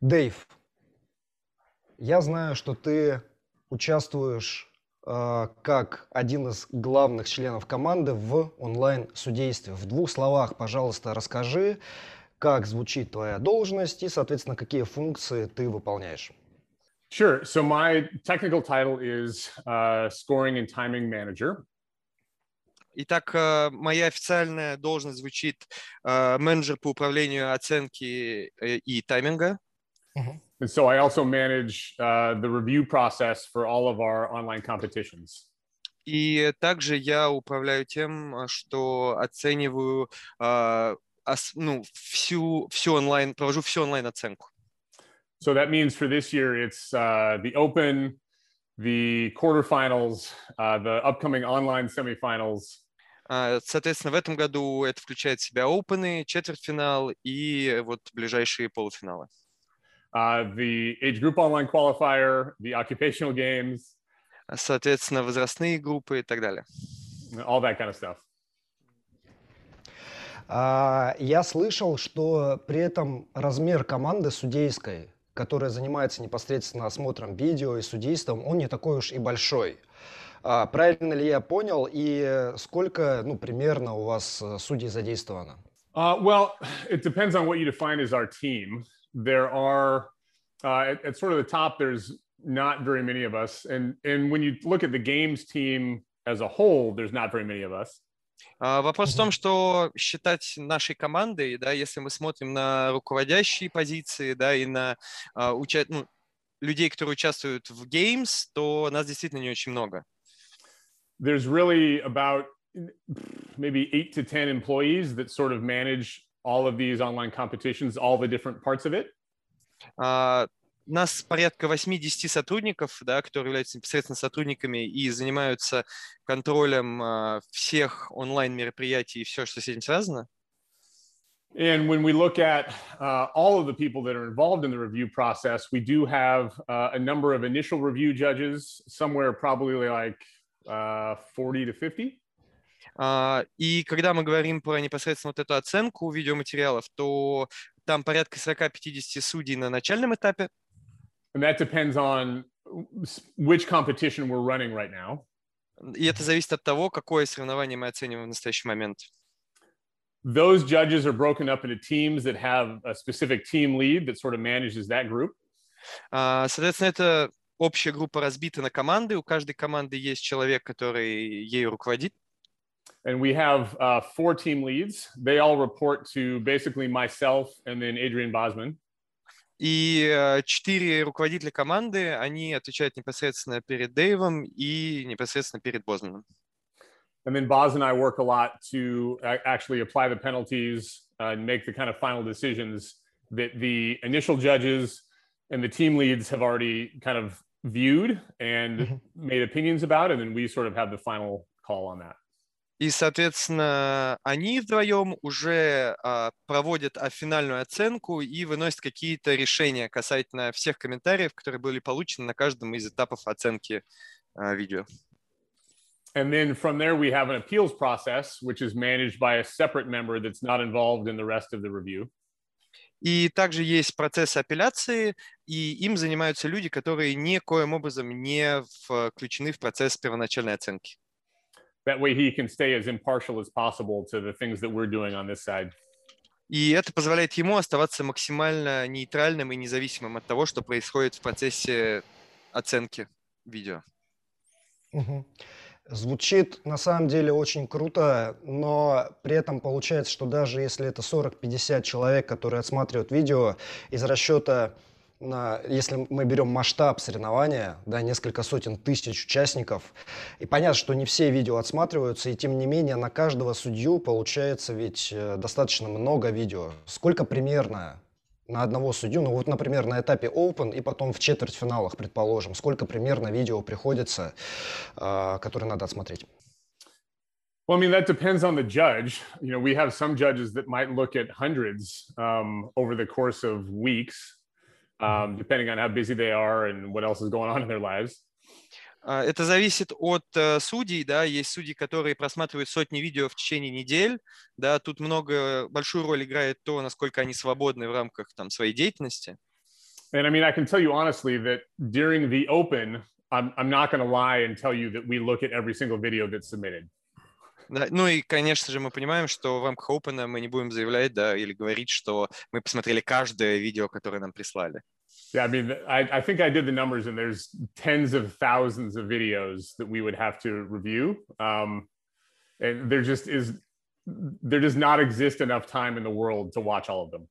Дэйв, я знаю, что ты участвуешь э, как один из главных членов команды в онлайн-судействе. В двух словах, пожалуйста, расскажи, как звучит твоя должность и, соответственно, какие функции ты выполняешь. Sure. So my technical title is uh, scoring and timing manager. Итак, э, моя официальная должность звучит э, менеджер по управлению оценки и тайминга. And so I also manage uh, the review process for all of our online competitions. И также я управляю тем, что оцениваю э, ос- ну, всю, всю онлайн, провожу всю онлайн оценку. So that means for this year, it's uh, the Open, the quarterfinals, uh, the upcoming online semifinals, А, Соответственно, в этом году это включает в себя опены, четвертьфинал и вот ближайшие полуфиналы. Uh, the age group online qualifier, the occupational games, Соответственно, возрастные группы и так далее. all that kind of stuff. А, я слышал, что при этом размер команды судейской, которая занимается непосредственно осмотром видео и судейством, он не такой уж и большой. А, правильно ли я понял и сколько, ну, примерно у вас э, судей задействовано? Uh, well, it depends on what you define as our team. There are, uh, at, at sort of the top, there's not very many of us. And, and when you look at the games team as a whole, there's not very many of us. А, Вопрос в том, Мгм. что считать нашей командой, да, если мы смотрим на руководящие позиции, да, и на а, уча- ну, людей, которые участвуют в Games, то нас действительно не очень много. There's really about maybe eight to 10 employees that sort of manage all of these online competitions, all the different parts of it. А, Нас порядка 80 сотрудников, да, которые являются непосредственно сотрудниками и занимаются контролем а, всех онлайн-мероприятий и все, что с этим связано. And when we look at uh, all of the people that are involved in the review process, we do have uh, a number of initial review judges, somewhere probably like uh, 40 to 50. А, И когда мы говорим про непосредственно вот эту оценку видеоматериалов, то там порядка 40-50 судей на начальном этапе, And that depends on which competition we're running right now. и это зависит от того, какое соревнование мы оцениваем в настоящий момент. Those judges are broken up into teams that have a specific team lead that sort of manages that group. А, Соответственно, это общая группа разбита на команды, у каждой команды есть человек, который ею руководит. And we have uh, four team leads. They all report to basically myself and then Adrian Bosman. И э, четыре руководителя команды, они отвечают непосредственно перед Дэйвом и непосредственно перед Бозманом. And then Boz and I work a lot to a- actually apply the penalties uh, and make the kind of final decisions that the initial judges and the team leads have already kind of viewed and Mhm. made opinions about. And then we sort of have the final call on that. И, соответственно, они вдвоем уже а, проводят а, финальную оценку и выносят какие-то решения касательно всех комментариев, которые были получены на каждом из этапов оценки а, видео. And then from there, we have an appeals process, which is managed by a separate member that's not involved in the rest of the review. И также есть процесс апелляции, и им занимаются люди, которые никоим образом не включены в процесс первоначальной оценки. That way, he can stay as impartial as possible to the things that we're doing on this side. И это позволяет ему оставаться максимально нейтральным и независимым от того, что происходит в процессе оценки видео. Мгм. Звучит на самом деле очень круто, но при этом получается, что даже если это 40-50 человек, которые отсматривают видео, из расчета на, если мы берем масштаб соревнования, да, несколько сотен тысяч участников, и понятно, что не все видео отсматриваются, и тем не менее на каждого судью получается ведь э, достаточно много видео. Сколько примерно на одного судью, ну вот, например, на этапе Open и потом в четвертьфиналах, предположим, сколько примерно видео приходится, а, которые надо отсмотреть? Well, I mean, that depends on the judge. You know, we have some judges that might look at hundreds um, over the course of weeks, um, depending on how busy they are and what else is going on in their lives. А, Это зависит от э, судей, да, есть судьи, которые просматривают сотни видео в течение недель, да, тут много, большую роль играет то, насколько они свободны в рамках там своей деятельности. And I mean, I can tell you honestly that during the open, I'm, I'm not going to lie and tell you that we look at every single video that's submitted. Да, ну и, конечно же, мы понимаем, что в рамках Open мы не будем заявлять, да, или говорить, что мы посмотрели каждое видео, которое нам прислали. Yeah, I mean, I, I think I did the numbers, and there's tens of thousands of videos that we would have to review. Um, and there just is, there does not exist enough time in the world to watch all of them.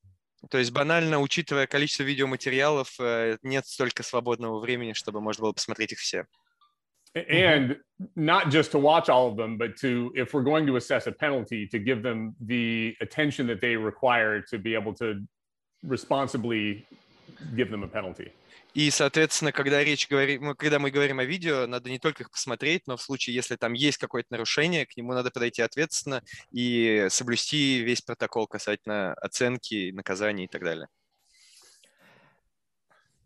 То есть банально, учитывая количество видеоматериалов, э, нет столько свободного времени, чтобы можно было посмотреть их все. And not just to watch all of them, but to, if we're going to assess a penalty, to give them the attention that they require to be able to responsibly give them a penalty. И, соответственно, когда речь говорим, когда мы говорим о видео, надо не только их посмотреть, но в случае, если там есть какое-то нарушение, к нему надо подойти ответственно и соблюсти весь протокол касательно оценки, наказаний и так далее.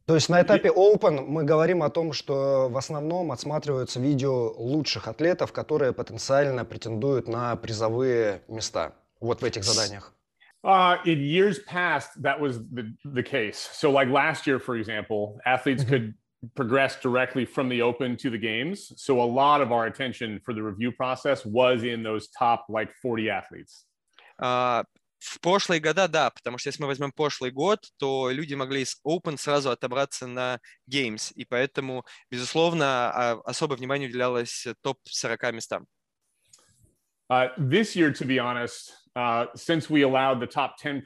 То есть на этапе Open мы говорим о том, что в основном отсматриваются видео лучших атлетов, которые потенциально претендуют на призовые места вот в этих заданиях. Uh, in years past, that was the, the case. So, like last year, for example, athletes could progress directly from the open to the games. So, a lot of our attention for the review process was in those top like 40 athletes. Uh, в прошлые года, да, потому что если мы возьмем прошлый год, то люди могли из Open сразу отобраться на Games, и поэтому, безусловно, особое внимание уделялось топ-40 местам. Uh, this year, to be honest, uh, since we allowed the top 10%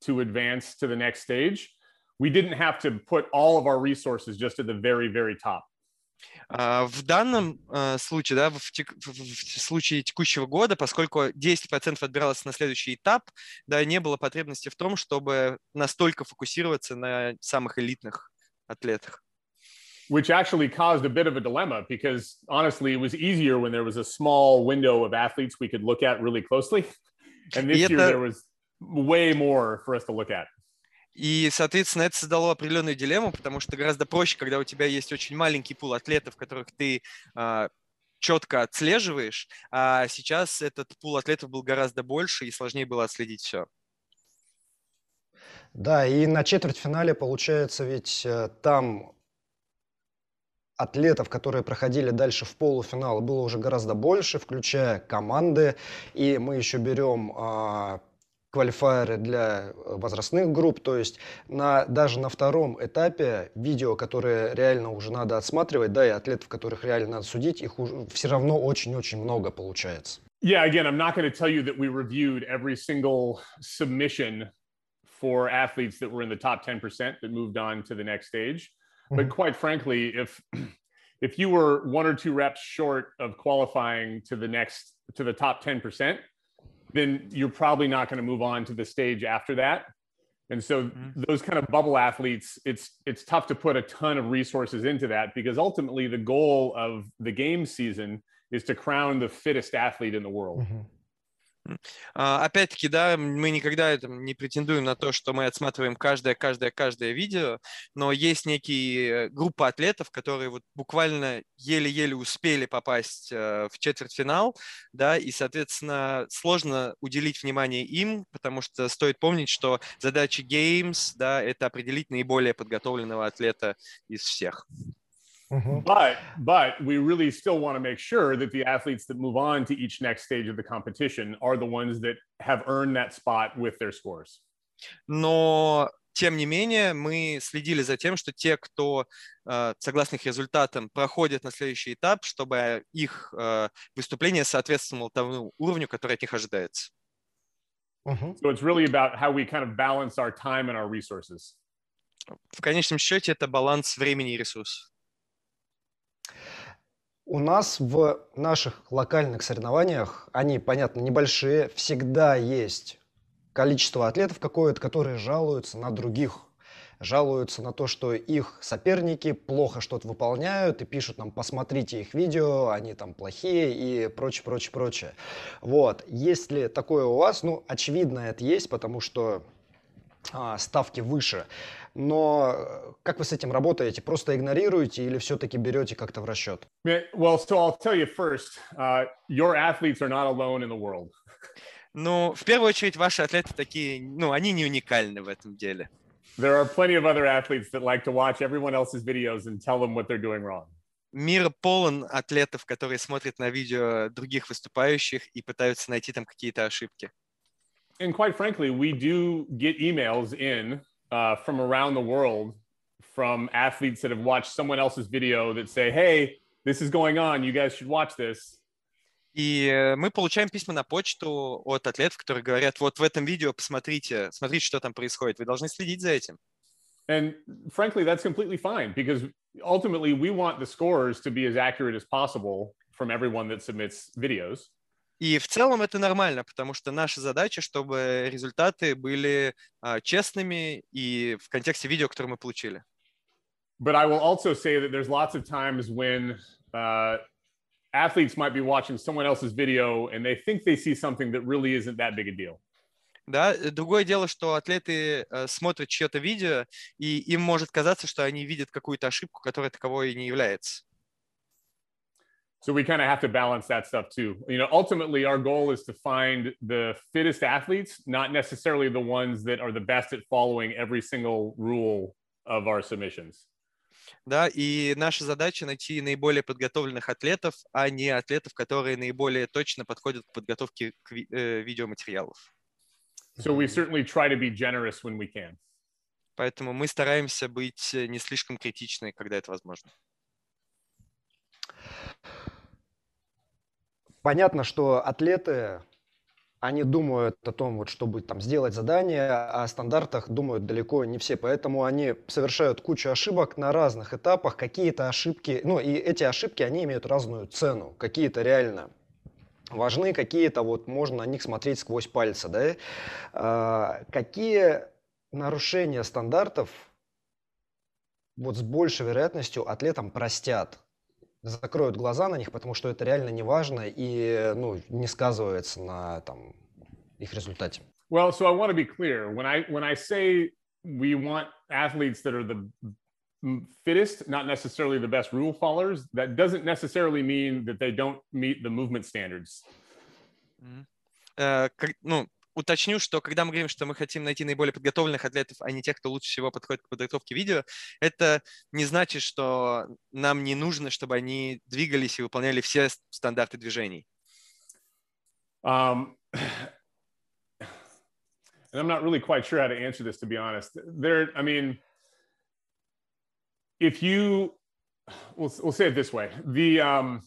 to advance to the next stage, we didn't have to put all of our resources just at the very, very top. Uh, в данном uh, случае, да, в, тек, в случае текущего года, поскольку 10% отбиралось на следующий этап, да, не было потребности в том, чтобы настолько фокусироваться на самых элитных атлетах. which actually caused a bit of a dilemma because honestly, it was easier when there was a small window of athletes we could look at really closely. And this year there was way more for us to look at. И, соответственно, это создало определенную дилемму, потому что гораздо проще, когда у тебя есть очень маленький пул атлетов, которых ты э, четко отслеживаешь, а сейчас этот пул атлетов был гораздо больше и сложнее было отследить все. Да, и на четвертьфинале, получается, ведь там атлетов, которые проходили дальше в полуфинал, было уже гораздо больше, включая команды. И мы еще берем а, квалифайеры для возрастных групп. То есть на, даже на втором этапе видео, которые реально уже надо отсматривать, да, и атлетов, которых реально надо судить, их уже все равно очень-очень много получается. Yeah, again, I'm not going to tell you that we reviewed every single submission for athletes that were in the top 10% that moved on to the next stage. But quite frankly, if if you were one or two reps short of qualifying to the next to the top 10%, then you're probably not going to move on to the stage after that. And so mm-hmm. those kind of bubble athletes, it's it's tough to put a ton of resources into that because ultimately the goal of the game season is to crown the fittest athlete in the world. Mm-hmm. Опять-таки, да, мы никогда не претендуем на то, что мы отсматриваем каждое, каждое, каждое видео, но есть некие группа атлетов, которые вот буквально еле-еле успели попасть в четвертьфинал, да, и, соответственно, сложно уделить внимание им, потому что стоит помнить, что задача Games, да, это определить наиболее подготовленного атлета из всех. Mm-hmm. But but we really still want to make sure that the athletes that move on to each next stage of the competition are the ones that have earned that spot with their scores. Но тем не менее, мы следили за тем, что те, кто, согласно их результатам, проходят на следующий этап, чтобы их выступление соответствовало тому уровню, который от них ожидается. Mm-hmm. So it's really about how we kind of balance our time and our resources. В конечном счете, это баланс времени и ресурсов. У нас в наших локальных соревнованиях, они, понятно, небольшие, всегда есть количество атлетов какое-то, которые жалуются на других, жалуются на то, что их соперники плохо что-то выполняют и пишут нам, посмотрите их видео, они там плохие и прочее, прочее, прочее. Вот. Есть ли такое у вас? Ну, очевидно, это есть, потому что а, ставки выше. Но э, как вы с этим работаете? Просто игнорируете или все-таки берете как-то в расчет? Well, so I'll tell you first, uh, your athletes are not alone in the world. Ну, в первую очередь, ваши атлеты такие, ну, они не уникальны в этом деле. There are plenty of other athletes that like to watch everyone else's videos and tell them what they're doing wrong. Мир полон атлетов, которые смотрят на видео других выступающих и пытаются найти там какие-то ошибки. And quite frankly, we do get emails in uh, from around the world from athletes that have watched someone else's video that say, hey, this is going on. You guys should watch this. И э, мы получаем письма на почту от атлетов, которые говорят, вот в этом видео посмотрите, смотрите, что там происходит. Вы должны следить за этим. And frankly, that's completely fine because ultimately we want the scores to be as accurate as possible from everyone that submits videos. И в целом это нормально, потому что наша задача, чтобы результаты были а, честными и в контексте видео, которое мы получили. But I will also say that there's lots of times when uh, athletes might be watching someone else's video and they think they see something that really isn't that big a deal. Да, э, другое дело, что атлеты э, смотрят чье-то видео, и им может казаться, что они видят какую-то ошибку, которая таковой и не является. So we kind of have to balance that stuff too. You know, ultimately, our goal is to find the fittest athletes, not necessarily the ones that are the best at following every single rule of our submissions. Да, и наша задача найти наиболее подготовленных атлетов, а не атлетов, которые наиболее точно подходят к подготовке к ви- э, видеоматериалов. So we certainly try to be generous when we can. Поэтому мы стараемся быть э, не слишком критичны, когда это возможно. Понятно, что атлеты, они думают о том, вот, чтобы там сделать задание, а о стандартах думают далеко не все, поэтому они совершают кучу ошибок на разных этапах, какие-то ошибки, ну и эти ошибки, они имеют разную цену, какие-то реально важны, какие-то вот можно на них смотреть сквозь пальцы, да? А, какие нарушения стандартов вот с большей вероятностью атлетам простят? Закроют глаза на них, потому что это реально не важно и ну, не сказывается на там, их результате. Well, so I want to be clear. When I when I say we want athletes that are the fittest, not necessarily the best rule followers, that doesn't necessarily mean that they don't meet the movement standards. Э, как- ну, уточню, что когда мы говорим, что мы хотим найти наиболее подготовленных атлетов, а не тех, кто лучше всего подходит к подготовке видео, это не значит, что нам не нужно, чтобы они двигались и выполняли все стандарты движений. Um, and I'm not really quite sure how to answer this, to be honest. There, I mean, if you, we'll, we'll say it this way: the um,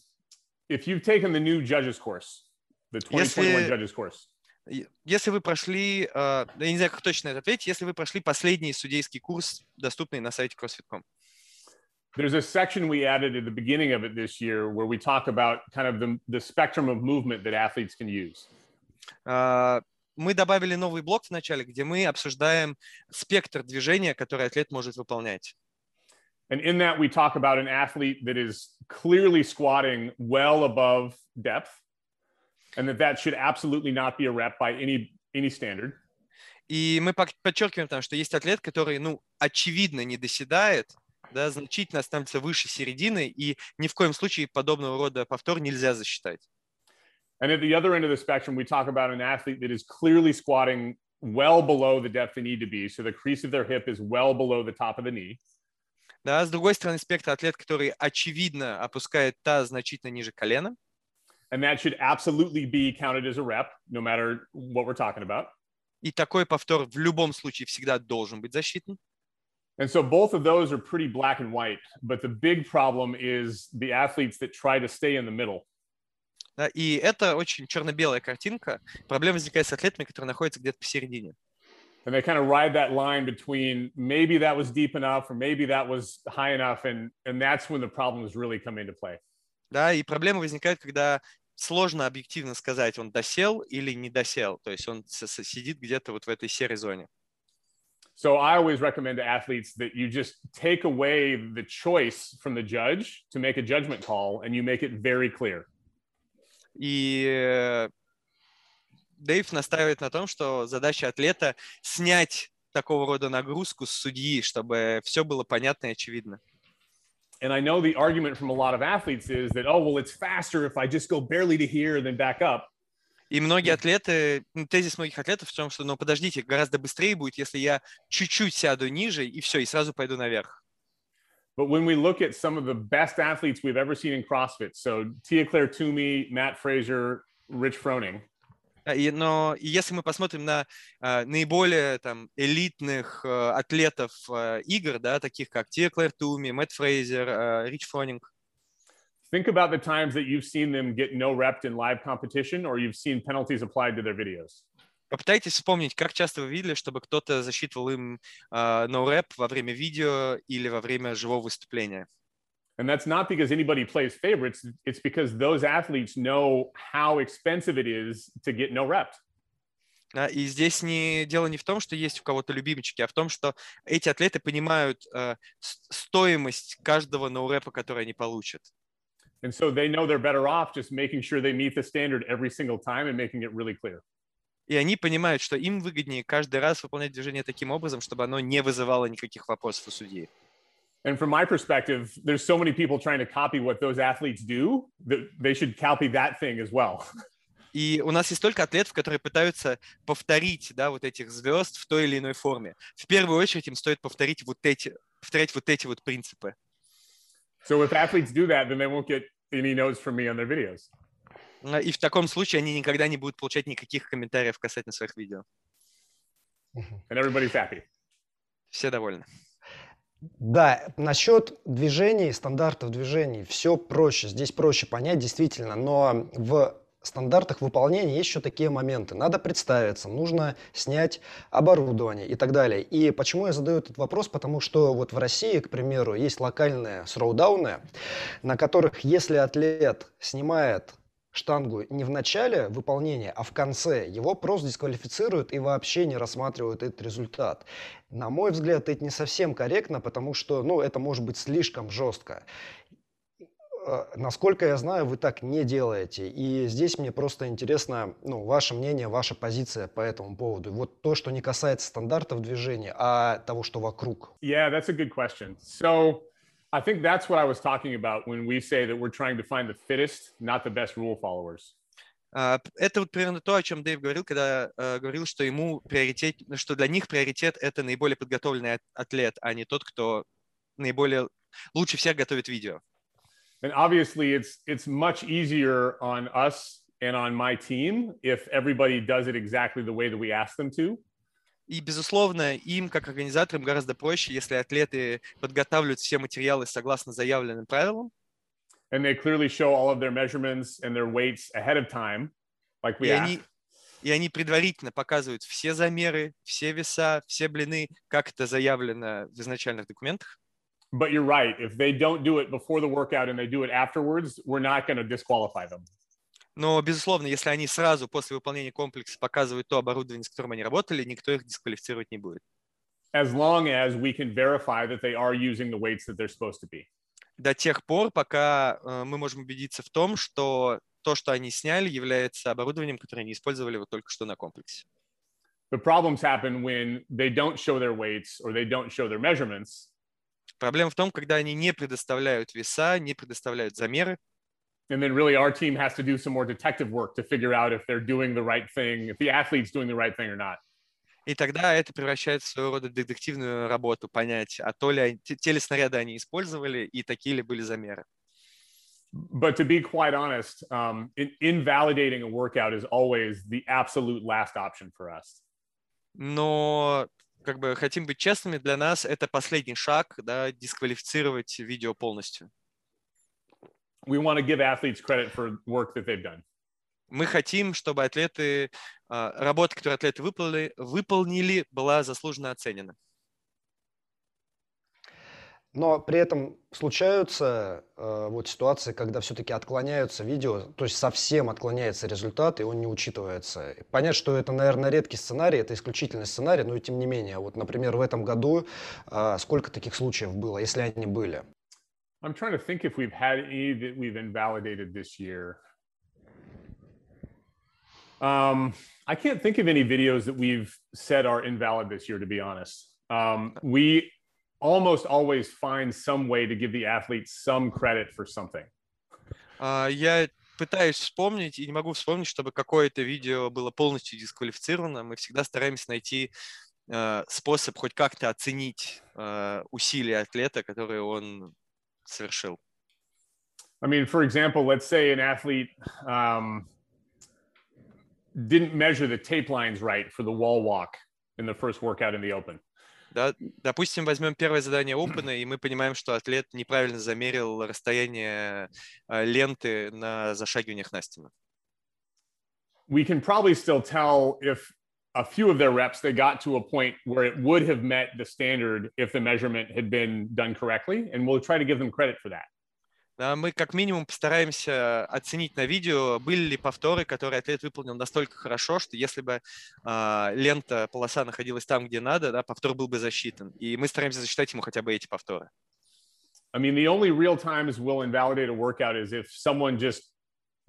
if you've taken the new judges course, the 2021 Если- judges course, Если вы прошли, э, я не знаю, как точно это ответить, если вы прошли последний судейский курс, доступный на сайте CrossFit.com. there's a section we added at the beginning of it this year where we talk about kind of the, the spectrum of movement that athletes can use. А, Мы добавили новый блок в начале, где мы обсуждаем спектр движения, который атлет может выполнять. And in that, we talk about an athlete that is clearly squatting well above depth, and that that should absolutely not be a rep by any any standard. И мы подчеркиваем там, что есть атлет, который, ну, очевидно не доседает, да, значительно становится выше середины, и ни в коем случае подобного рода повтор нельзя засчитать. And at the other end of the spectrum, we talk about an athlete that is clearly squatting well below the depth they need to be. So the crease of their hip is well below the top of the knee. Да, с другой стороны спектра атлет, который очевидно опускает таз значительно ниже колена, And that should absolutely be counted as a rep, no matter what we're talking about. и такой повтор в любом случае всегда должен быть засчитан. And so both of those are pretty black and white. But the big problem is the athletes that try to stay in the middle. Да, и это очень черно-белая картинка. Проблема возникает с атлетами, которые находятся где-то посередине. and they kind of ride that line between maybe that was deep enough or maybe that was high enough and and that's when the problems really come into play Да, и проблема возникает, когда сложно объективно сказать, он досел или не досел. То есть он сидит где-то вот в этой серой зоне. so i always recommend to athletes that you just take away the choice from the judge to make a judgment call and you make it very clear И э, Дэйв настаивает на том, что задача атлета снять такого рода нагрузку с судьи, чтобы все было понятно и очевидно. and i know the argument from a lot of athletes is that oh well it's faster if i just go barely to here and then back up И многие атлеты, ну, тезис многих атлетов в том, что, ну, подождите, гораздо быстрее будет, если я чуть-чуть сяду ниже, и все, и сразу пойду наверх. But when we look at some of the best athletes we've ever seen in CrossFit, so Tia Claire Toomey, Matt Fraser, Rich Froning, А, И, но и если мы посмотрим на а, наиболее там, элитных а, атлетов а, игр, да, таких как Тия Клэр Туми, Мэтт Фрейзер, а, Рич Фронинг, think about the times that you've seen them get no rep in live competition or you've seen penalties applied to their videos. попытайтесь вспомнить, как часто вы видели, чтобы кто-то засчитывал им а, no-rep во время видео или во время живого выступления. And that's not because anybody plays favorites, it's because those athletes know how expensive it is to get no rep. А, И здесь не, дело не в том, что есть у кого-то любимчики, а в том, что эти атлеты понимают э, стоимость каждого ноурэпа, который они получат. And so they know they're better off just making sure they meet the standard every single time and making it really clear. И они понимают, что им выгоднее каждый раз выполнять движение таким образом, чтобы оно не вызывало никаких вопросов у судьи. And from my perspective, there's so many people trying to copy what those athletes do that they should copy that thing as well. И у нас есть столько атлетов, которые пытаются повторить да, вот этих звезд в той или иной форме. В первую очередь им стоит повторить вот эти, повторять вот эти вот принципы. So if athletes do that, then they won't get any notes from me on their videos. А, И в таком случае они никогда не будут получать никаких комментариев касательно своих видео. And everybody's happy. Все довольны. Да, насчет движений, стандартов движений, все проще. Здесь проще понять действительно, но в стандартах выполнения есть еще такие моменты. Надо представиться, нужно снять оборудование и так далее. И почему я задаю этот вопрос? Потому что вот в России, к примеру, есть локальные сроудауны, на которых, если атлет снимает штангу не в начале выполнения, а в конце, его просто дисквалифицируют и вообще не рассматривают этот результат. На мой взгляд, это не совсем корректно, потому что, ну, это может быть слишком жестко. Э, Насколько я знаю, вы так не делаете. И здесь мне просто интересно, ну, ваше мнение, ваша позиция по этому поводу. Вот то, что не касается стандартов движения, а того, что вокруг. Yeah, that's a good question. So I think that's what I was talking about when we say that we're trying to find the fittest, not the best rule followers. А, п- Это вот примерно то, о чем Дэйв говорил, когда э, говорил, что ему приоритет, что для них приоритет это наиболее подготовленный ат- атлет, а не тот, кто наиболее лучше всех готовит видео. And obviously, it's it's much easier on us and on my team if everybody does it exactly the way that we ask them to. И, безусловно, им, как организаторам, гораздо проще, если атлеты подготавливают все материалы согласно заявленным правилам, and they clearly show all of their measurements and their weights ahead of time, like we и asked. они, и они предварительно показывают все замеры, все веса, все блины, как это заявлено в изначальных документах. But you're right. If they don't do it before the workout and they do it afterwards, we're not going to disqualify them. Но, безусловно, если они сразу после выполнения комплекса показывают то оборудование, с которым они работали, никто их дисквалифицировать не будет. As long as we can verify that they are using the weights that they're supposed to be. До тех пор, пока э, мы можем убедиться в том, что то, что они сняли, является оборудованием, которое они использовали вот только что на комплексе. The problems happen when they don't show their weights or they don't show their measurements. Проблема в том, когда они не предоставляют веса, не предоставляют замеры, And then really our team has to do some more detective work to figure out if they're doing the right thing, if the athlete's doing the right thing or not. и тогда это превращается в своего рода детективную работу, понять, а то ли те, ли снаряды они использовали и такие ли были замеры. But to be quite honest, um, in, invalidating a workout is always the absolute last option for us. Но как бы хотим быть честными, для нас это последний шаг, да, дисквалифицировать видео полностью. We want to give athletes credit for work that they've done. Мы хотим, чтобы атлеты, а, работа, которую атлеты выполнили, выполнили, была заслуженно оценена. Но при этом случаются э, вот ситуации, когда все-таки отклоняются видео, то есть совсем отклоняется результат, и он не учитывается. Понять, что это, наверное, редкий сценарий, это исключительный сценарий, но и тем не менее. Вот, например, в этом году э, сколько таких случаев было, если они были? I'm trying to think if we've had any that we've invalidated this year. Um, I can't think of any videos that we've said are invalid this year, to be honest. Um, we almost always find some way to give the athletes some credit for something. А, Я пытаюсь вспомнить и не могу вспомнить, чтобы какое-то видео было полностью дисквалифицировано. Мы всегда стараемся найти э, способ хоть как-то оценить э, усилия атлета, которые он совершил. I mean, for example, let's say an athlete um, didn't measure the tape lines right for the wall walk in the first workout in the open. Да, допустим, возьмем первое задание Open, и мы понимаем, что атлет неправильно замерил расстояние э, ленты на зашагиваниях на стену. We can probably still tell if a few of their reps they got to a point where it would have met the standard if the measurement had been done correctly, and we'll try to give them credit for that. мы как минимум постараемся оценить на видео, были ли повторы, которые атлет выполнил настолько хорошо, что если бы э, лента, полоса находилась там, где надо, да, повтор был бы засчитан. И мы стараемся засчитать ему хотя бы эти повторы. I mean, the only real times we'll invalidate a workout is if someone just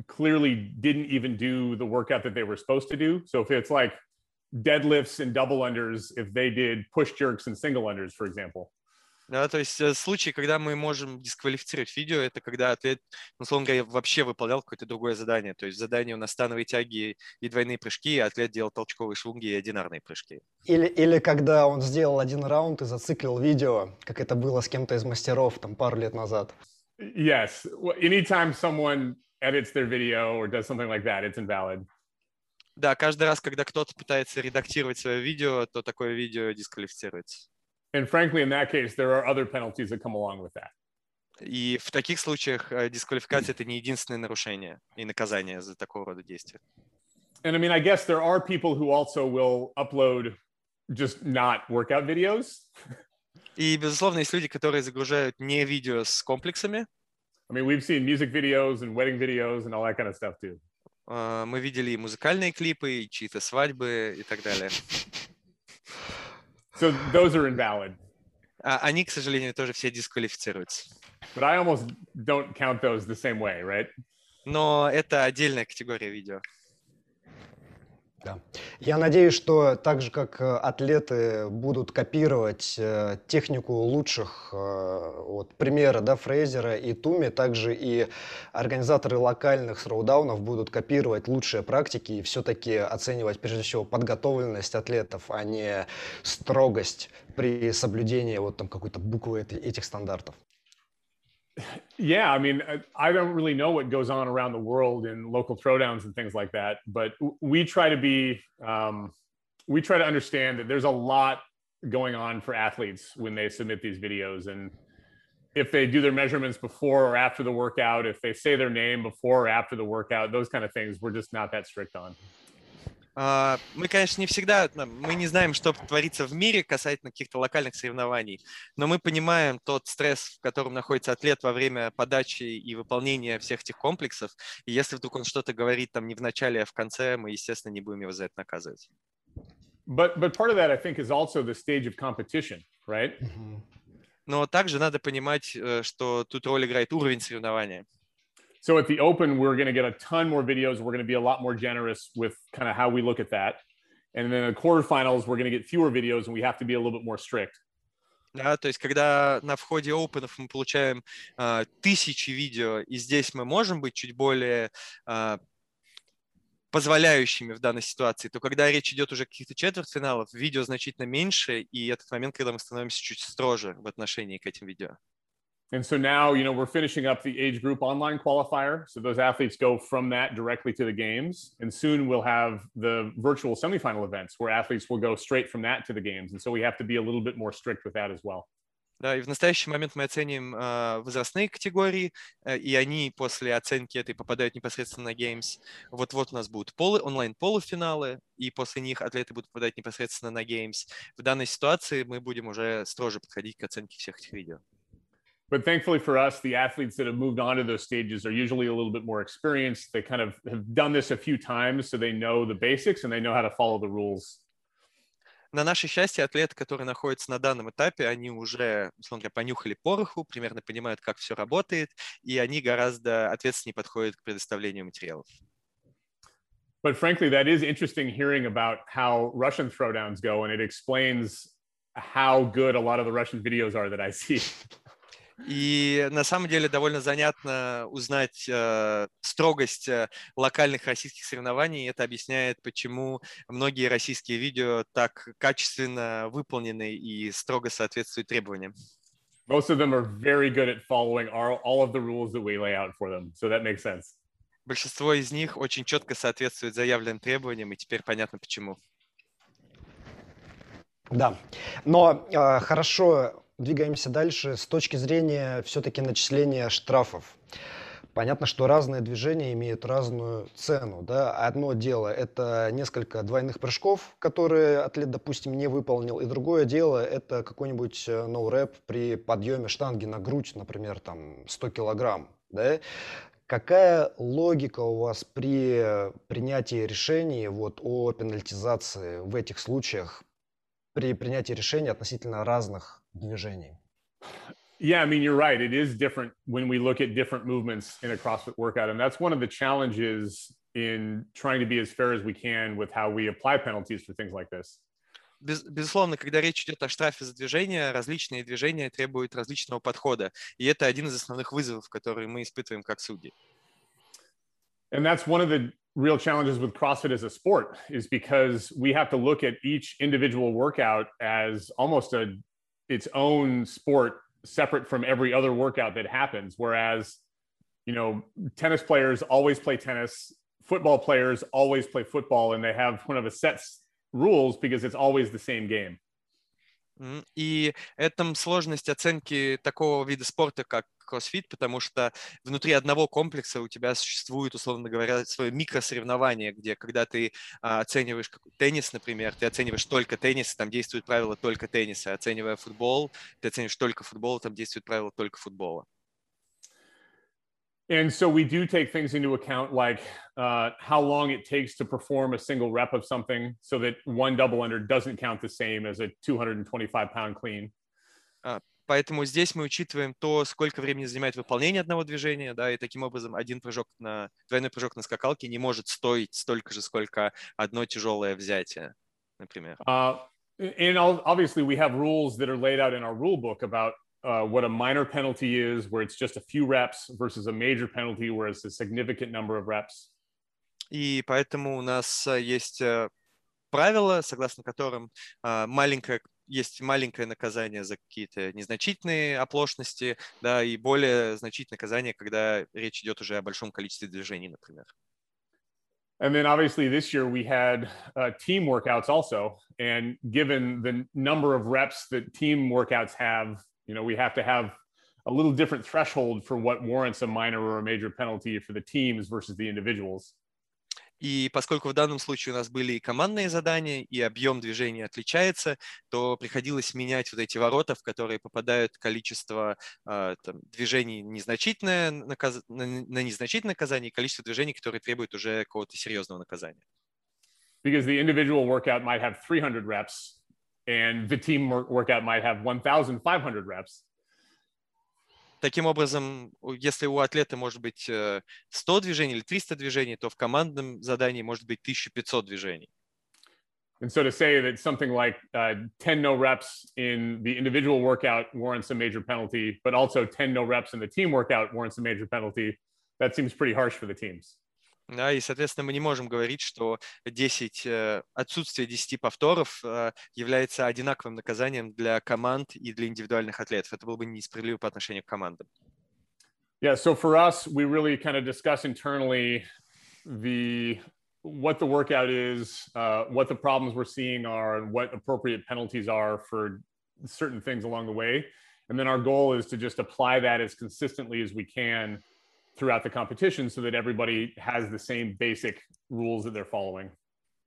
clearly didn't even do the workout that they were supposed to do. So if it's like deadlifts and double unders, if they did push jerks and single unders, for example. Да, то есть э, случай, когда мы можем дисквалифицировать видео, это когда атлет, ну, условно говоря, вообще выполнял какое-то другое задание. То есть задание у нас становые тяги и двойные прыжки, а атлет делал толчковые швунги и одинарные прыжки. Или, или когда он сделал один раунд и зациклил видео, как это было с кем-то из мастеров там пару лет назад. Yes. Anytime someone edits their video or does something like that, it's invalid. Да, каждый раз, когда кто-то пытается редактировать свое видео, то такое видео дисквалифицируется. And frankly, in that case, there are other penalties that come along with that. И в таких случаях э, дисквалификация это не единственное нарушение и наказание за такого рода действия. And I mean, I guess there are people who also will upload just not workout videos. И, безусловно, есть люди, которые загружают не видео с комплексами. I mean, we've seen music videos and wedding videos and all that kind of stuff too. Uh, мы видели и музыкальные клипы, и чьи-то свадьбы и так далее. So those are invalid. А, они, к сожалению, тоже все дисквалифицируются. But I almost don't count those the same way, right? Но это отдельная категория видео. Да. Я надеюсь, что так же, как э, атлеты будут копировать э, технику лучших э, вот, примера да, Фрейзера и Туми, также и организаторы локальных сроудаунов будут копировать лучшие практики и все-таки оценивать прежде всего подготовленность атлетов, а не строгость при соблюдении вот там какой-то буквы этих стандартов. Yeah, I mean, I don't really know what goes on around the world in local throwdowns and things like that, but we try to be, um, we try to understand that there's a lot going on for athletes when they submit these videos. And if they do their measurements before or after the workout, if they say their name before or after the workout, those kind of things, we're just not that strict on. А, мы, конечно, не всегда, мы не знаем, что творится в мире касательно каких-то локальных соревнований, но мы понимаем тот стресс, в котором находится атлет во время подачи и выполнения всех этих комплексов. И если вдруг он что-то говорит там не в начале, а в конце, мы, естественно, не будем его за это наказывать. But, but part of that, I think, is also the stage of competition, right? Но также надо понимать, э, что тут роль играет уровень соревнования. So at the open, we're going to get a ton more videos. We're going to be a lot more generous with kind of how we look at that. And then the quarterfinals, we're going to get fewer videos and we have to be a little bit more strict. Да, то есть, когда на входе опенов мы получаем э, тысячи видео, и здесь мы можем быть чуть более э, позволяющими в данной ситуации, то когда речь идет уже о каких-то четвертьфиналов, видео значительно меньше, и этот момент, когда мы становимся чуть строже в отношении к этим видео. And so now, you know, we're finishing up the age group online qualifier. So those athletes go from that directly to the games. And soon we'll have the virtual semifinal events where athletes will go straight from that to the games. And so we have to be a little bit more strict with that as well. Да, и в настоящий момент мы оценим э, возрастные категории, э, и они после оценки этой попадают непосредственно на Games. Вот-вот у нас будут полы, онлайн-полуфиналы, и после них атлеты будут попадать непосредственно на Games. В данной ситуации мы будем уже строже подходить к оценке всех этих видео. but thankfully for us, the athletes that have moved on to those stages are usually a little bit more experienced. They kind of have done this a few times, so they know the basics and they know how to follow the rules. На наше счастье, атлеты, которые находятся на данном этапе, они уже, условно говоря, понюхали пороху, примерно понимают, как все работает, и они гораздо ответственнее подходят к предоставлению материалов. But frankly, that is interesting hearing about how Russian throwdowns go, and it explains how good a lot of the Russian videos are that I see. И на самом деле довольно занятно узнать э, строгость э, локальных российских соревнований. Это объясняет, почему многие российские видео так качественно выполнены и строго соответствуют требованиям. Most of them are very good at following all, all of the rules that we lay out for them. So that makes sense. Большинство из них очень четко соответствует заявленным требованиям, и теперь понятно почему. Да, но э, хорошо, двигаемся дальше. С точки зрения все-таки начисления штрафов. Понятно, что разные движения имеют разную цену. Да? Одно дело – это несколько двойных прыжков, которые атлет, допустим, не выполнил. И другое дело – это какой-нибудь ноу-рэп при подъеме штанги на грудь, например, там 100 килограмм. Да? Какая логика у вас при принятии решений вот, о пенальтизации в этих случаях, при принятии решений относительно разных движений? Yeah, I mean, you're right. It is different when we look at different movements in a CrossFit workout. And that's one of the challenges in trying to be as fair as we can with how we apply penalties for things like this. Без, безусловно, когда речь идет о штрафе за движение, различные движения требуют различного подхода. И это один из основных вызовов, которые мы испытываем как судьи. And that's one of the real challenges with CrossFit as a sport is because we have to look at each individual workout as almost a its own sport separate from every other workout that happens. Whereas, you know, tennis players always play tennis, football players always play football, and they have one of a set rules because it's always the same game. И этом сложность оценки такого вида спорта, как кроссфит, потому что внутри одного комплекса у тебя существует, условно говоря, свое микросоревнование, где когда ты а, оцениваешь теннис, например, ты оцениваешь только теннис, там действуют правила только тенниса, оценивая футбол, ты оцениваешь только футбол, там действуют правила только футбола. And so we do take things into account like uh, how long it takes to perform a single rep of something so that one double under doesn't count the same as a 225 pound clean. Поэтому здесь мы учитываем то, сколько времени занимает выполнение одного движения, да, и таким образом один прыжок на, двойной прыжок на скакалке не может стоить столько же, сколько одно тяжелое взятие, например. Uh, and obviously we have rules that are laid out in our rule book about uh, what a minor penalty is, where it's just a few reps, versus a major penalty, where it's a significant number of reps. И поэтому у нас есть правила, согласно которым маленькое есть маленькое наказание за какие-то незначительные оплошности, да, и более значительное наказание, когда речь идет уже о большом количестве движений, например. And then obviously this year we had uh, team workouts also. And given the number of reps that team workouts have You know, we have to have a little different threshold for what warrants a minor or a major penalty for the teams versus the individuals. И поскольку в данном случае у нас были и командные задания, и объем движения отличается, то приходилось менять вот эти ворота, в которые попадают количество э, там, движений незначительное на незначительное наказание и количество движений, которые требуют уже какого-то серьезного наказания. Because the individual workout might have 300 reps, and the team workout might have 1,500 reps. Таким образом, если у атлета может быть 100 движений или 300 движений, то в командном задании может быть 1500 движений. And so to say that something like uh, 10 no reps in the individual workout warrants a major penalty, but also 10 no reps in the team workout warrants a major penalty, that seems pretty harsh for the teams. Да, и, соответственно, мы не можем говорить, что 10, э, отсутствие 10 повторов э, является одинаковым наказанием для команд и для индивидуальных атлетов. Это было бы несправедливо по отношению к командам. Yeah, so for us, we really kind of discuss internally the what the workout is, uh, what the problems we're seeing are, and what appropriate penalties are for certain things along the way. And then our goal is to just apply that as consistently as we can throughout the competition so that everybody has the same basic rules that they're following.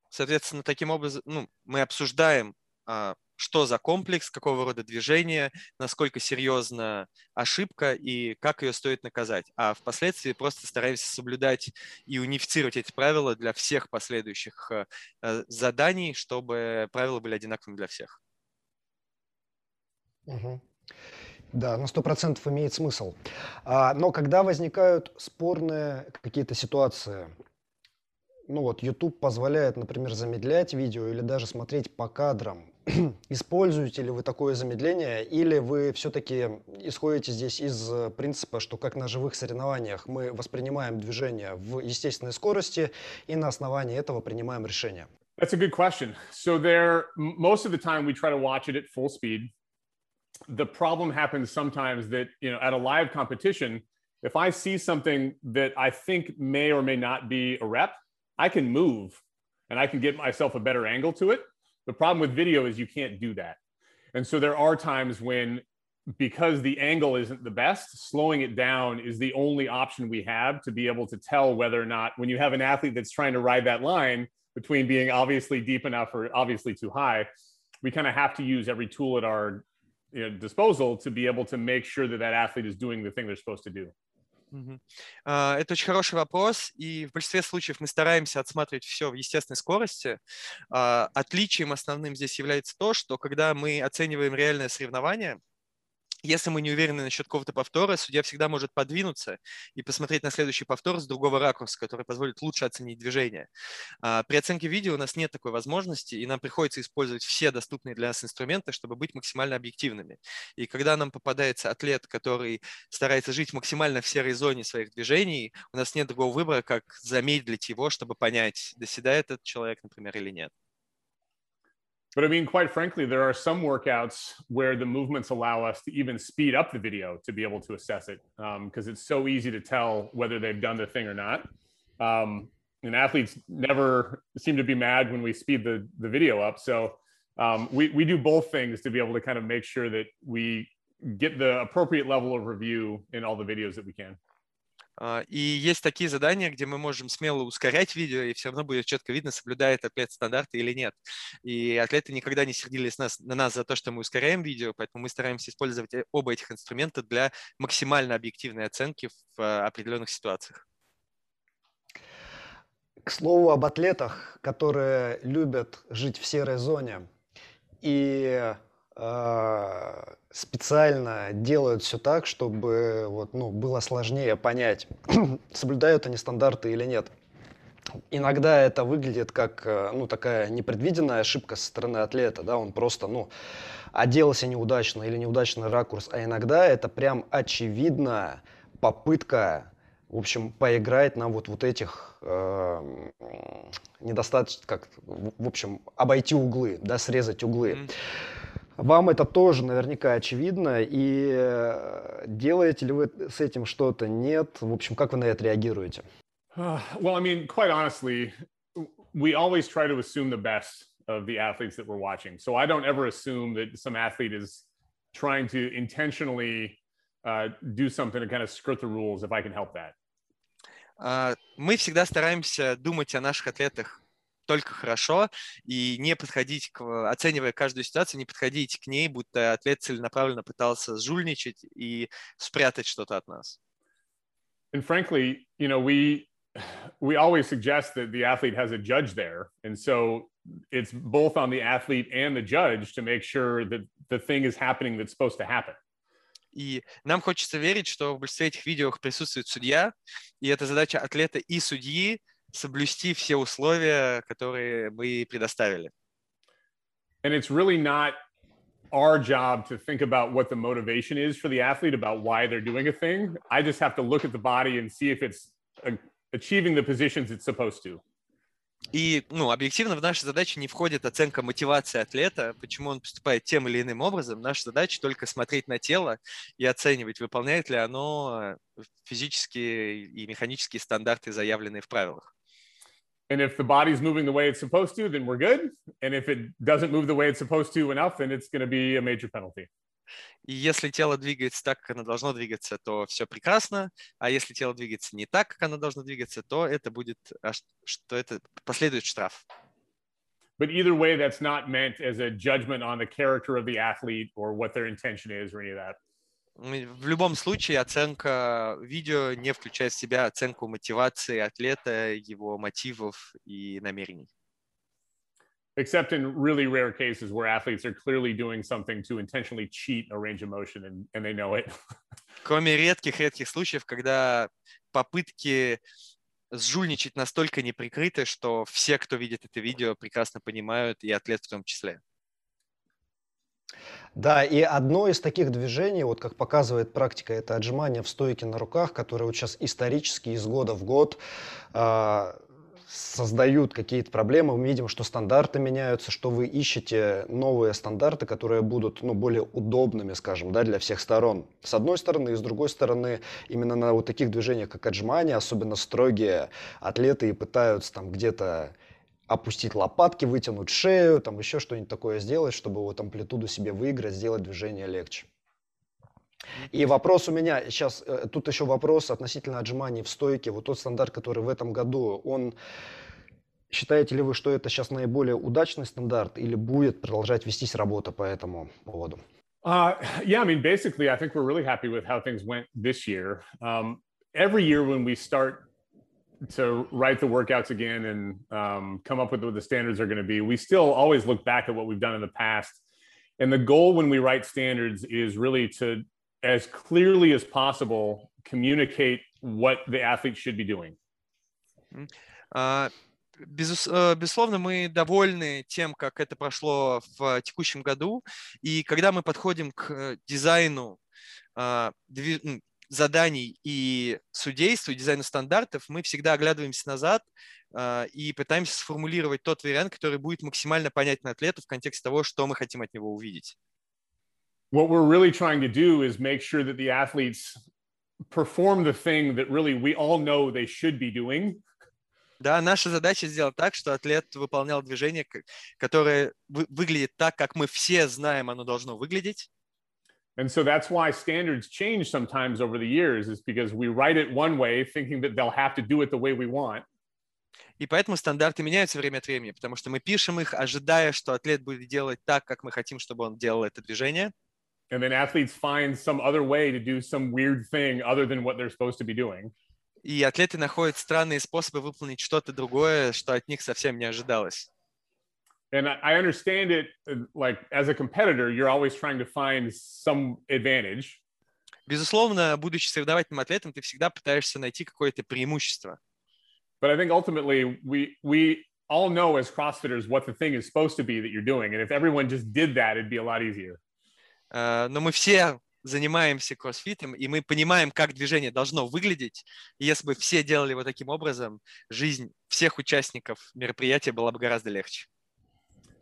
Соответственно, таким образом, ну, мы обсуждаем, а, что за комплекс, какого рода движение, насколько серьезна ошибка и как ее стоит наказать. А впоследствии просто стараемся соблюдать и унифицировать эти правила для всех последующих а, заданий, чтобы правила были одинаковыми для всех. Угу. Да, на сто процентов имеет смысл. А, но когда возникают спорные какие-то ситуации, ну вот YouTube позволяет, например, замедлять видео или даже смотреть по кадрам. Используете ли вы такое замедление, или вы все-таки исходите здесь из э, принципа, что как на живых соревнованиях мы воспринимаем движение в естественной скорости и на основании этого принимаем решение? That's a good question. So there, most of the time we try to watch it at full speed. The problem happens sometimes that, you know, at a live competition, if I see something that I think may or may not be a rep, I can move and I can get myself a better angle to it. The problem with video is you can't do that. And so there are times when, because the angle isn't the best, slowing it down is the only option we have to be able to tell whether or not, when you have an athlete that's trying to ride that line between being obviously deep enough or obviously too high, we kind of have to use every tool at our you know, disposal to be able to make sure that that athlete is doing the thing they're supposed to do. Угу. Это очень хороший вопрос, и в большинстве случаев мы стараемся отсматривать все в естественной скорости. А, отличием основным здесь является то, что когда мы оцениваем реальное соревнование, если мы не уверены насчет какого-то повтора, судья всегда может подвинуться и посмотреть на следующий повтор с другого ракурса, который позволит лучше оценить движение. А, при оценке видео у нас нет такой возможности, и нам приходится использовать все доступные для нас инструменты, чтобы быть максимально объективными. И когда нам попадается атлет, который старается жить максимально в серой зоне своих движений, у нас нет другого выбора, как замедлить его, чтобы понять, доседает этот человек, например, или нет. But I mean, quite frankly, there are some workouts where the movements allow us to even speed up the video to be able to assess it because um, it's so easy to tell whether they've done the thing or not. Um, and athletes never seem to be mad when we speed the, the video up. So um, we, we do both things to be able to kind of make sure that we get the appropriate level of review in all the videos that we can. А, и есть такие задания, где мы можем смело ускорять видео, и все равно будет четко видно, соблюдает атлет стандарты или нет. И атлеты никогда не сердились нас, на нас за то, что мы ускоряем видео, поэтому мы стараемся использовать э, оба этих инструмента для максимально объективной оценки в а, определенных ситуациях. К слову об атлетах, которые любят жить в серой зоне и специально делают все так, чтобы вот, ну, было сложнее понять, соблюдают они стандарты или нет. Иногда это выглядит как э, ну, такая непредвиденная ошибка со стороны атлета, да, он просто, ну, оделся неудачно или неудачный ракурс, а иногда это прям очевидная попытка, в общем, поиграть на вот, вот этих э, недостаточно, как, в общем, обойти углы, да, срезать углы. Mm-hmm. Вам это тоже наверняка очевидно, и э, делаете ли вы с этим что-то? Нет? В общем, как вы на это реагируете? Uh, well, I mean, quite honestly, we always try to assume the best of the athletes that we're watching. So I don't ever assume that some athlete is trying to intentionally uh, do something to kind of skirt the rules if I can help that. Uh, мы всегда стараемся думать о наших атлетах только хорошо и не подходить, к, оценивая каждую ситуацию, не подходить к ней, будто атлет целенаправленно пытался жульничать и спрятать что-то от нас. And frankly, you know, we we always suggest that the athlete has a judge there, and so it's both on the athlete and the judge to make sure that the thing is happening that's supposed to happen. И нам хочется верить, что в большинстве этих видео присутствует судья, и это задача атлета и судьи соблюсти все условия, которые мы предоставили. And it's really not our job to think about what the motivation is for the athlete about why they're doing a thing. I just have to look at the body and see if it's achieving the positions it's supposed to. И, ну, объективно в нашу задачу не входит оценка мотивации атлета, почему он поступает тем или иным образом. Наша задача только смотреть на тело и оценивать, выполняет ли оно физические и механические стандарты, заявленные в правилах. And if the body's moving the way it's supposed to, then we're good. And if it doesn't move the way it's supposed to enough, then it's going to be a major penalty. И если тело двигается так, как оно должно двигаться, то все прекрасно. А если тело двигается не так, как оно должно двигаться, то это будет, что это последует штраф. But either way, that's not meant as a judgment on the character of the athlete or what their intention is or any of that. В любом случае оценка видео не включает в себя оценку мотивации атлета, его мотивов и намерений. Except in really rare cases where athletes are clearly doing something to intentionally cheat a range of motion and, and they know it. Кроме редких-редких случаев, когда попытки сжульничать настолько неприкрыты, что все, кто видит это видео, прекрасно понимают, и атлет в том числе. Да, и одно из таких движений, вот как показывает практика, это отжимание в стойке на руках, которые вот сейчас исторически из года в год э, создают какие-то проблемы. Мы видим, что стандарты меняются, что вы ищете новые стандарты, которые будут ну, более удобными, скажем, да, для всех сторон. С одной стороны, и с другой стороны, именно на вот таких движениях, как отжимание, особенно строгие атлеты и пытаются там где-то опустить лопатки, вытянуть шею, там еще что-нибудь такое сделать, чтобы вот амплитуду себе выиграть, сделать движение легче. И вопрос у меня сейчас, э, тут еще вопрос относительно отжиманий в стойке. Вот тот стандарт, который в этом году, он Считаете ли вы, что это сейчас наиболее удачный стандарт или будет продолжать вестись работа по этому поводу? Uh, yeah, I mean, basically, I think we're really happy with how things went this year. Um, every year when we start to write the workouts again and um, come up with what the standards are going to be, we still always look back at what we've done in the past. And the goal when we write standards is really to, as clearly as possible, communicate what the athlete should be doing. Uh, безусловно, мы довольны тем, как это прошло в текущем году. И когда мы подходим к дизайну заданий и судейству, дизайну стандартов, мы всегда оглядываемся назад э, и пытаемся сформулировать тот вариант, который будет максимально понятен атлету в контексте того, что мы хотим от него увидеть. What we're really trying to do is make sure that the athletes perform the thing that really we all know they should be doing. Да, наша задача сделать так, что атлет выполнял движение, которое выглядит так, как мы все знаем, оно должно выглядеть. And so that's why standards change sometimes over the years, is because we write it one way, thinking that they'll have to do it the way we want. И поэтому стандарты меняются время от времени, потому что мы пишем их, ожидая, что атлет будет делать так, как мы хотим, чтобы он делал это движение. And then athletes find some other way to do some weird thing other than what they're supposed to be doing. И атлеты находят странные способы выполнить что-то другое, что от них совсем не ожидалось. And I understand it uh, like as a competitor, you're always trying to find some advantage. Безусловно, будучи соревновательным атлетом, ты всегда пытаешься найти какое-то преимущество. But I think ultimately we we all know as CrossFitters what the thing is supposed to be that you're doing, and if everyone just did that, it'd be a lot easier. Uh, но мы все занимаемся кроссфитом, и мы понимаем, как движение должно выглядеть. И если бы все делали его таким образом, жизнь всех участников мероприятия была бы гораздо легче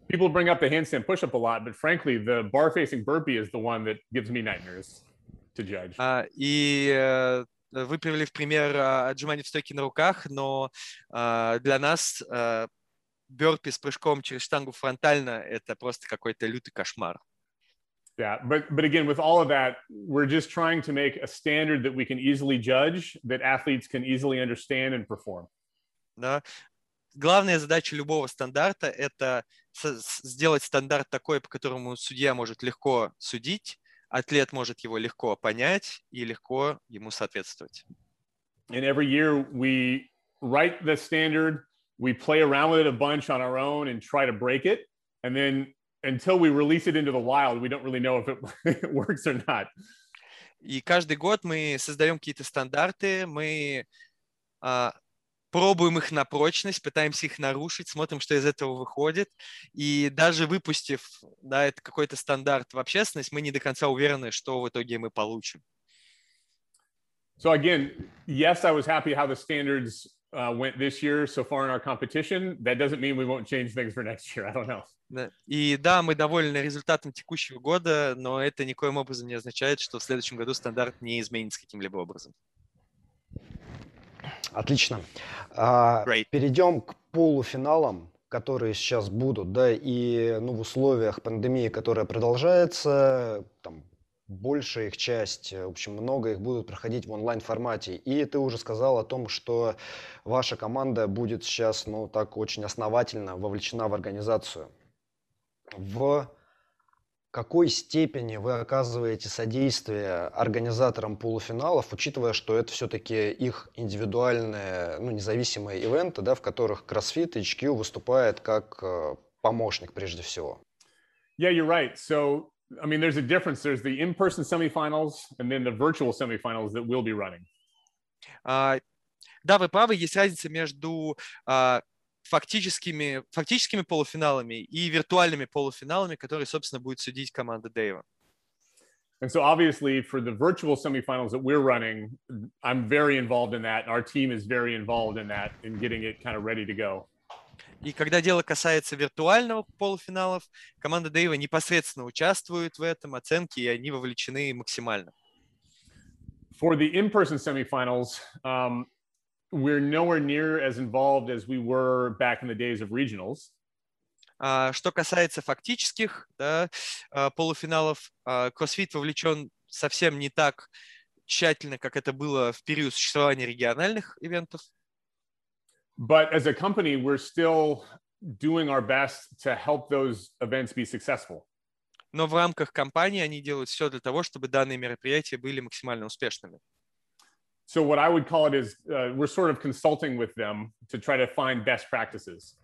people bring up the handstand push-up a lot, but frankly, the bar-facing burpee is the one that gives me nightmares to judge. Uh, и uh, вы привели в пример uh, отжимания в стойке на руках, но uh, для нас uh, бёрпи с прыжком через штангу фронтально – это просто какой-то лютый кошмар. Yeah, but but again, with all of that, we're just trying to make a standard that we can easily judge, that athletes can easily understand and perform. Да, главная задача любого стандарта – это сделать стандарт такой, по которому судья может легко судить, атлет может его легко понять и легко ему соответствовать. And every year we write the standard, we play around with it a bunch on our own and try to break it, and then until we release it into the wild, we don't really know if it works or not. И каждый год мы создаем какие-то стандарты, мы а, пробуем их на прочность, пытаемся их нарушить, смотрим, что из этого выходит. И даже выпустив да, это какой-то стандарт в общественность, мы не до конца уверены, что в итоге мы получим. So again, yes, I was happy how the standards uh, went this year so far in our competition. That doesn't mean we won't change things for next year. I don't know. И да, мы довольны результатом текущего года, но это никоим образом не означает, что в следующем году стандарт не изменится каким-либо образом. Отлично. А, перейдем к полуфиналам, которые сейчас будут, да, и ну, в условиях пандемии, которая продолжается, там, большая их часть, в общем, много их будут проходить в онлайн-формате. И ты уже сказал о том, что ваша команда будет сейчас, ну, так очень основательно вовлечена в организацию. В какой степени вы оказываете содействие организаторам полуфиналов, учитывая, что это все-таки их индивидуальные, ну, независимые ивенты, да, в которых CrossFit и HQ выступает как э, помощник прежде всего? Yeah, you're right. So, I mean, there's a difference. There's the in-person semifinals and then the virtual semifinals that we'll be running. Uh, да, вы правы. Есть разница между uh, фактическими, фактическими полуфиналами и виртуальными полуфиналами, которые, собственно, будет судить команда Дэйва. And so, obviously, for the virtual semifinals that we're running, I'm very involved in that. Our team is very involved in that in getting it kind of ready to go. И когда дело касается виртуального полуфиналов, команда Дэйва непосредственно участвует в этом оценке, и они вовлечены максимально. For the in-person semifinals, um, we're nowhere near as involved as we were back in the days of regionals. А, что касается фактических да, а, полуфиналов, а, CrossFit вовлечен совсем не так тщательно, как это было в период существования региональных ивентов. But as a company, we're still doing our best to help those events be successful. Но в рамках компании они делают все для того, чтобы данные мероприятия были максимально успешными. So what I would call it is uh, we're sort of consulting with them to try to find best practices.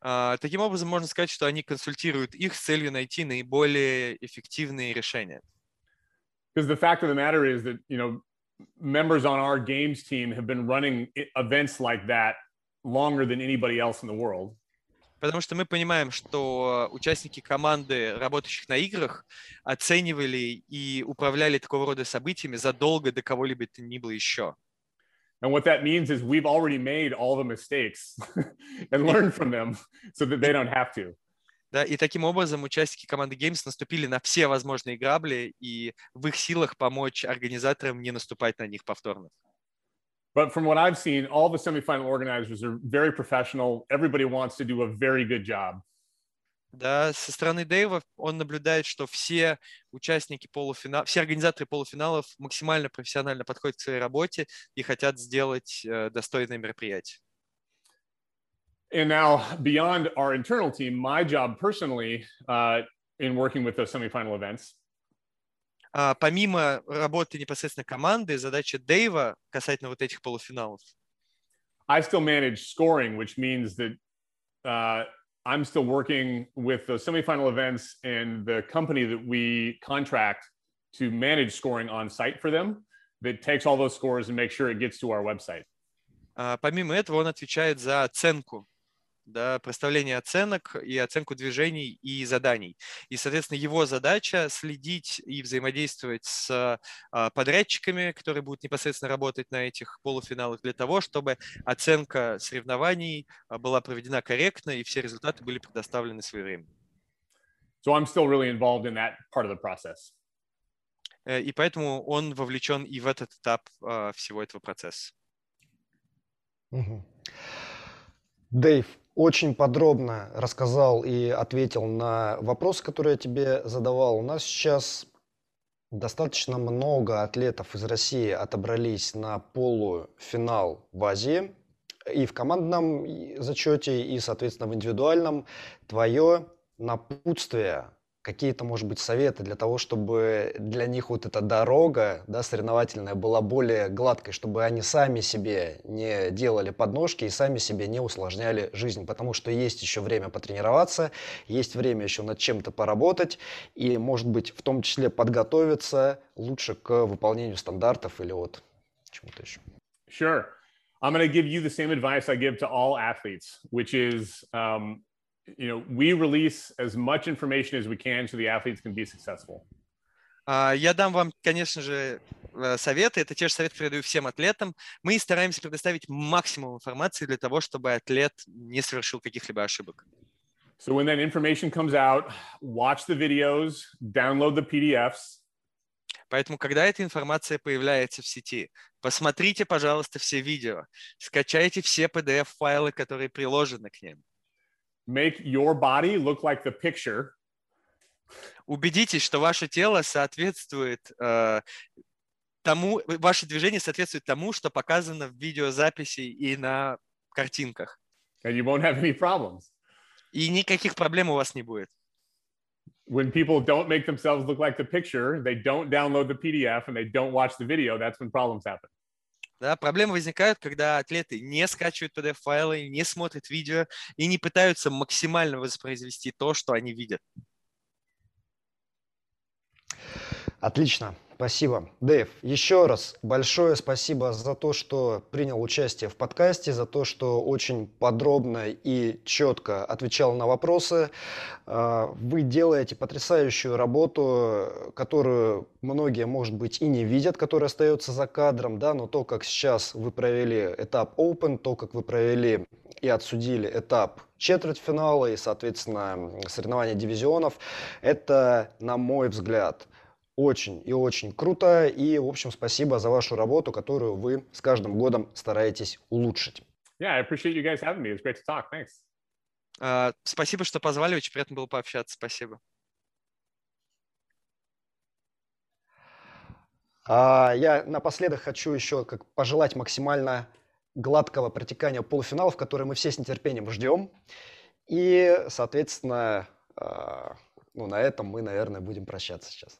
А, Таким образом, можно сказать, что они консультируют их с целью найти наиболее эффективные решения. Because the fact of the matter is that, you know, members on our games team have been running i- events like that longer than anybody else in the world. Потому что мы понимаем, что участники команды, работающих на играх, оценивали и управляли такого рода событиями задолго до кого-либо то ни было еще. And what that means is we've already made all the mistakes and learned from them so that they don't have to. Да, и таким образом участники команды Games наступили на все возможные грабли, и в их силах помочь организаторам не наступать на них повторно. But from what I've seen, all the semifinal organizers are very professional. Everybody wants to do a very good job. Да, со стороны Дэйва он наблюдает, что все участники полуфинала, все организаторы полуфиналов максимально профессионально подходят к своей работе и хотят сделать э, достойное мероприятие. And now, beyond our internal team, my job personally uh, in working with those semifinal events А помимо работы непосредственно команды, задача Дэйва касательно вот этих полуфиналов, I still manage scoring, which means that uh, I'm still working with the semifinal events and the company that we contract to manage scoring on site for them that takes all those scores and makes sure it gets to our website. А помимо этого он отвечает за оценку, да, проставление оценок и оценку движений и заданий. И, соответственно, его задача следить и взаимодействовать с а, подрядчиками, которые будут непосредственно работать на этих полуфиналах для того, чтобы оценка соревнований а, была проведена корректно и все результаты были предоставлены своевременно. So I'm still really involved in that part of the process. Э, И поэтому он вовлечен и в этот этап а, всего этого процесса. Мгм. Дэйв очень подробно рассказал и ответил на вопросы, которые я тебе задавал. У нас сейчас достаточно много атлетов из России отобрались на полуфинал в Азии. И в командном зачете, и, соответственно, в индивидуальном. Твое напутствие, какие-то, может быть, советы для того, чтобы для них вот эта дорога, да, соревновательная была более гладкой, чтобы они сами себе не делали подножки и сами себе не усложняли жизнь, потому что есть еще время потренироваться, есть время еще над чем-то поработать и, может быть, в том числе подготовиться лучше к выполнению стандартов или вот чему-то еще. Sure. I'm going to give you the same advice I give to all athletes, which is, um, you know, we release as much information as we can so the athletes can be successful. А, Я дам вам, конечно же, э, советы. Это те же советы, которые я даю всем атлетам. Мы стараемся предоставить максимум информации для того, чтобы атлет не совершил каких-либо ошибок. So when that information comes out, watch the videos, download the PDFs, Поэтому, когда эта информация появляется в сети, посмотрите, пожалуйста, все видео, скачайте все PDF-файлы, которые приложены к ним. make your body look like the picture Убедитесь, что ваше тело соответствует э, тому, ваше движение соответствует тому, что показано в видеозаписи и на картинках. and you won't have any problems. И никаких проблем у вас не будет. When people don't make themselves look like the picture, they don't download the PDF and they don't watch the video, that's when problems happen. Да, проблемы возникают, когда атлеты не скачивают PDF-файлы, не смотрят видео и не пытаются максимально воспроизвести то, что они видят. Отлично. Спасибо. Дэйв, еще раз большое спасибо за то, что принял участие в подкасте, за то, что очень подробно и четко отвечал на вопросы. А, вы делаете потрясающую работу, которую многие, может быть, и не видят, которая остается за кадром, да, но то, как сейчас вы провели этап Open, то, как вы провели и отсудили этап четвертьфинала и, соответственно, соревнования дивизионов, это, на мой взгляд, очень и очень круто. И, в общем, спасибо за вашу работу, которую вы с каждым годом стараетесь улучшить. Yeah, I appreciate you guys having me. It's great to talk. Thanks. Uh, спасибо, что позвали. Очень приятно было пообщаться. Спасибо. А, я напоследок хочу еще как пожелать максимально гладкого протекания полуфиналов, которые мы все с нетерпением ждем. И, соответственно, ну, на этом мы, наверное, будем прощаться сейчас.